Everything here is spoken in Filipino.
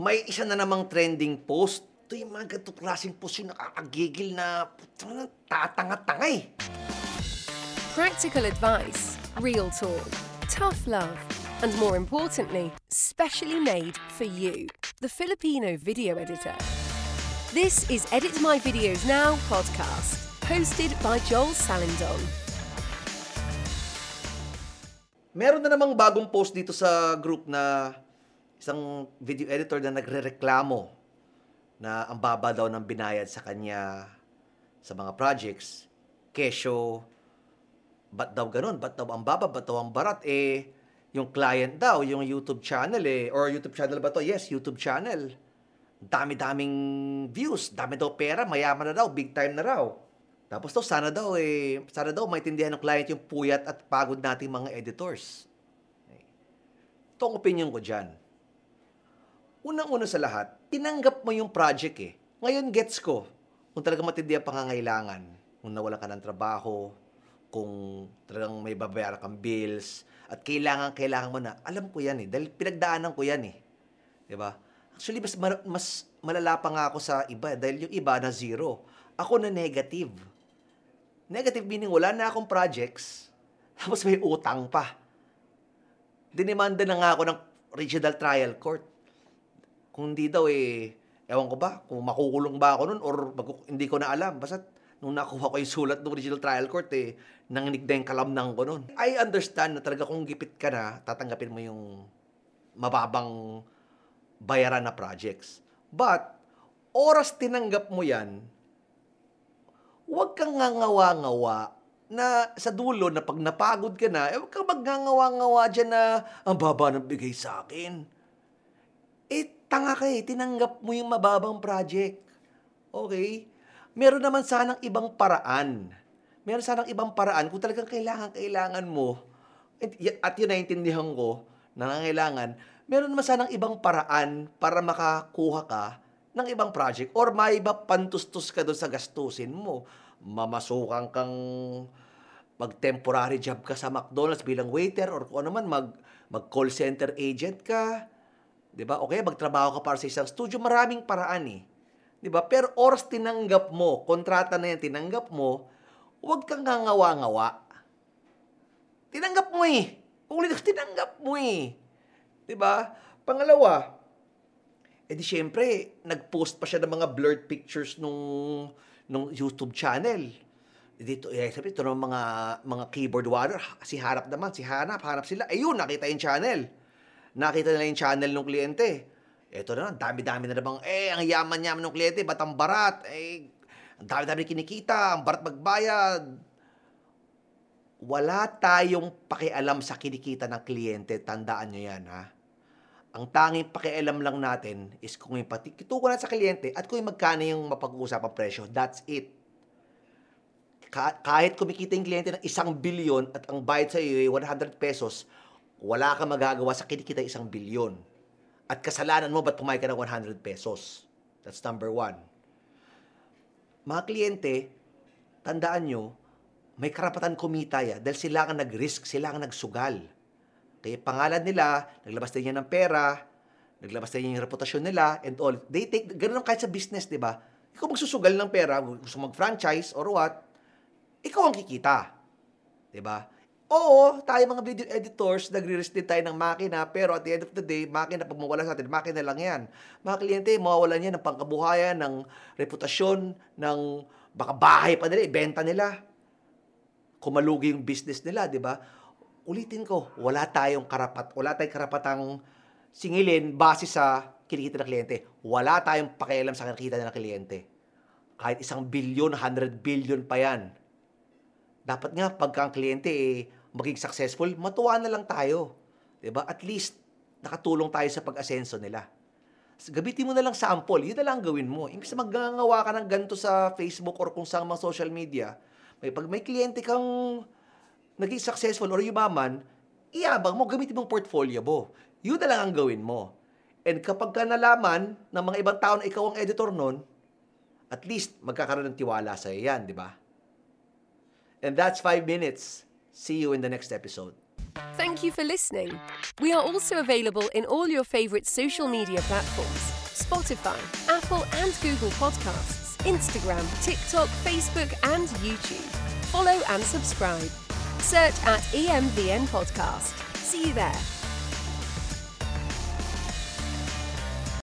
may isa na namang trending post. Ito yung mga ganito klaseng post yung nakakagigil na putang, tatanga-tanga eh. Practical advice, real talk, tough love, and more importantly, specially made for you, the Filipino video editor. This is Edit My Videos Now podcast, hosted by Joel Salindon. Meron na namang bagong post dito sa group na isang video editor na nagrereklamo na ang baba daw ng binayad sa kanya sa mga projects. Kesyo, ba't daw ganun? Ba't daw ang baba? Ba't daw ang barat? Eh, yung client daw, yung YouTube channel eh. Or YouTube channel ba to? Yes, YouTube channel. Dami-daming views. Dami daw pera. Mayaman na daw. Big time na raw. Tapos daw, sana daw eh, sana daw maintindihan ng client yung puyat at pagod nating mga editors. Ito ang opinion ko dyan. Unang-una sa lahat, tinanggap mo yung project eh. Ngayon gets ko kung talagang matindi ang pangangailangan. Kung nawala ka ng trabaho, kung talagang may babayaran kang bills, at kailangan, kailangan mo na. Alam ko yan eh, dahil pinagdaanan ko yan eh. Ba? Actually, mas, mas malala pa nga ako sa iba dahil yung iba na zero. Ako na negative. Negative meaning wala na akong projects, tapos may utang pa. Dinimanda na nga ako ng regional trial court. Kung hindi daw eh, ewan ko ba, kung makukulong ba ako nun or mag- hindi ko na alam. Basta nung nakuha ko yung sulat ng regional trial court eh, nanginig na yung kalamnang ko nun. I understand na talaga kung gipit ka na, tatanggapin mo yung mababang bayaran na projects. But, oras tinanggap mo yan, huwag kang ngangawa-ngawa na sa dulo na pag napagod ka na, eh, huwag kang magngangawa-ngawa dyan na ang baba ng bigay sa akin. Eh, tanga ka eh. Tinanggap mo yung mababang project. Okay? Meron naman sanang ibang paraan. Meron sanang ibang paraan kung talagang kailangan-kailangan mo. At at yun naintindihan ko, nangangailangan, meron naman sanang ibang paraan para makakuha ka ng ibang project or may iba pantustos ka doon sa gastusin mo. Mamasukan kang mag-temporary job ka sa McDonald's bilang waiter or kung ano man, mag, mag-call center agent ka. 'Di ba? Okay, magtrabaho ka para sa isang studio, maraming paraan eh. 'Di ba? Pero oras tinanggap mo, kontrata na yan tinanggap mo, huwag kang ngangawa-ngawa. Tinanggap mo eh. Ulit tinanggap mo eh. 'Di ba? Pangalawa, eh di syempre, nag-post pa siya ng mga blurred pictures nung nung YouTube channel. Dito, eh, sabi, ito ng mga, mga keyboard warrior, si Harap naman, si Hanap, Hanap sila. Ayun, nakita yung channel. Nakita nila yung channel ng kliyente. Ito na, dami-dami na namang, eh, ang yaman-yaman ng kliyente, ba't ang barat? Eh, ang dami-dami kinikita, ang barat magbayad. Wala tayong pakialam sa kinikita ng kliyente, tandaan nyo yan, ha? Ang tanging pakialam lang natin is kung yung pati, kituko sa kliyente at kung yung magkano yung mapag-uusapang presyo. That's it. Ka- kahit kumikita yung kliyente ng isang bilyon at ang bayad sa iyo ay 100 pesos, wala kang magagawa sa kinikita isang bilyon. At kasalanan mo ba't pumayag ka ng 100 pesos? That's number one. Mga kliyente, tandaan nyo, may karapatan kumita ya dahil sila ang nag-risk, sila ang nagsugal. Kaya pangalan nila, naglabas din yan ng pera, naglabas din yung reputasyon nila, and all. They take, ganun kahit sa business, di ba? Ikaw magsusugal ng pera, gusto mag-franchise or what, ikaw ang kikita. Di ba? Oo, tayo mga video editors, nagre-risk din tayo ng makina, pero at the end of the day, makina, pag mawala sa atin, makina lang yan. Mga kliyente, mawawalan yan ng pangkabuhayan, ng reputasyon, ng baka bahay pa nila, ibenta nila. Kumalugi yung business nila, di ba? Ulitin ko, wala tayong karapat, wala tayong karapatang singilin base sa kinikita ng kliyente. Wala tayong pakialam sa kinikita ng kliyente. Kahit isang bilyon, 100 billion pa yan. Dapat nga, pagka ang kliyente eh, maging successful, matuwa na lang tayo. 'Di ba? At least, nakatulong tayo sa pag-asenso nila. Gabitin mo na lang sample, yun na lang gawin mo. Imbis na ka ng ganito sa Facebook or kung saan mga social media, may pag may kliyente kang naging successful or yumaman, iyabang mo, gamitin mong portfolio mo. Yun na lang ang gawin mo. And kapag ka nalaman ng mga ibang tao na ikaw ang editor nun, at least magkakaroon ng tiwala sa yan, di ba? And that's five minutes. See you in the next episode. Thank you for listening. We are also available in all your favourite social media platforms Spotify, Apple and Google Podcasts, Instagram, TikTok, Facebook, and YouTube. Follow and subscribe. Search at EMVN Podcast. See you there.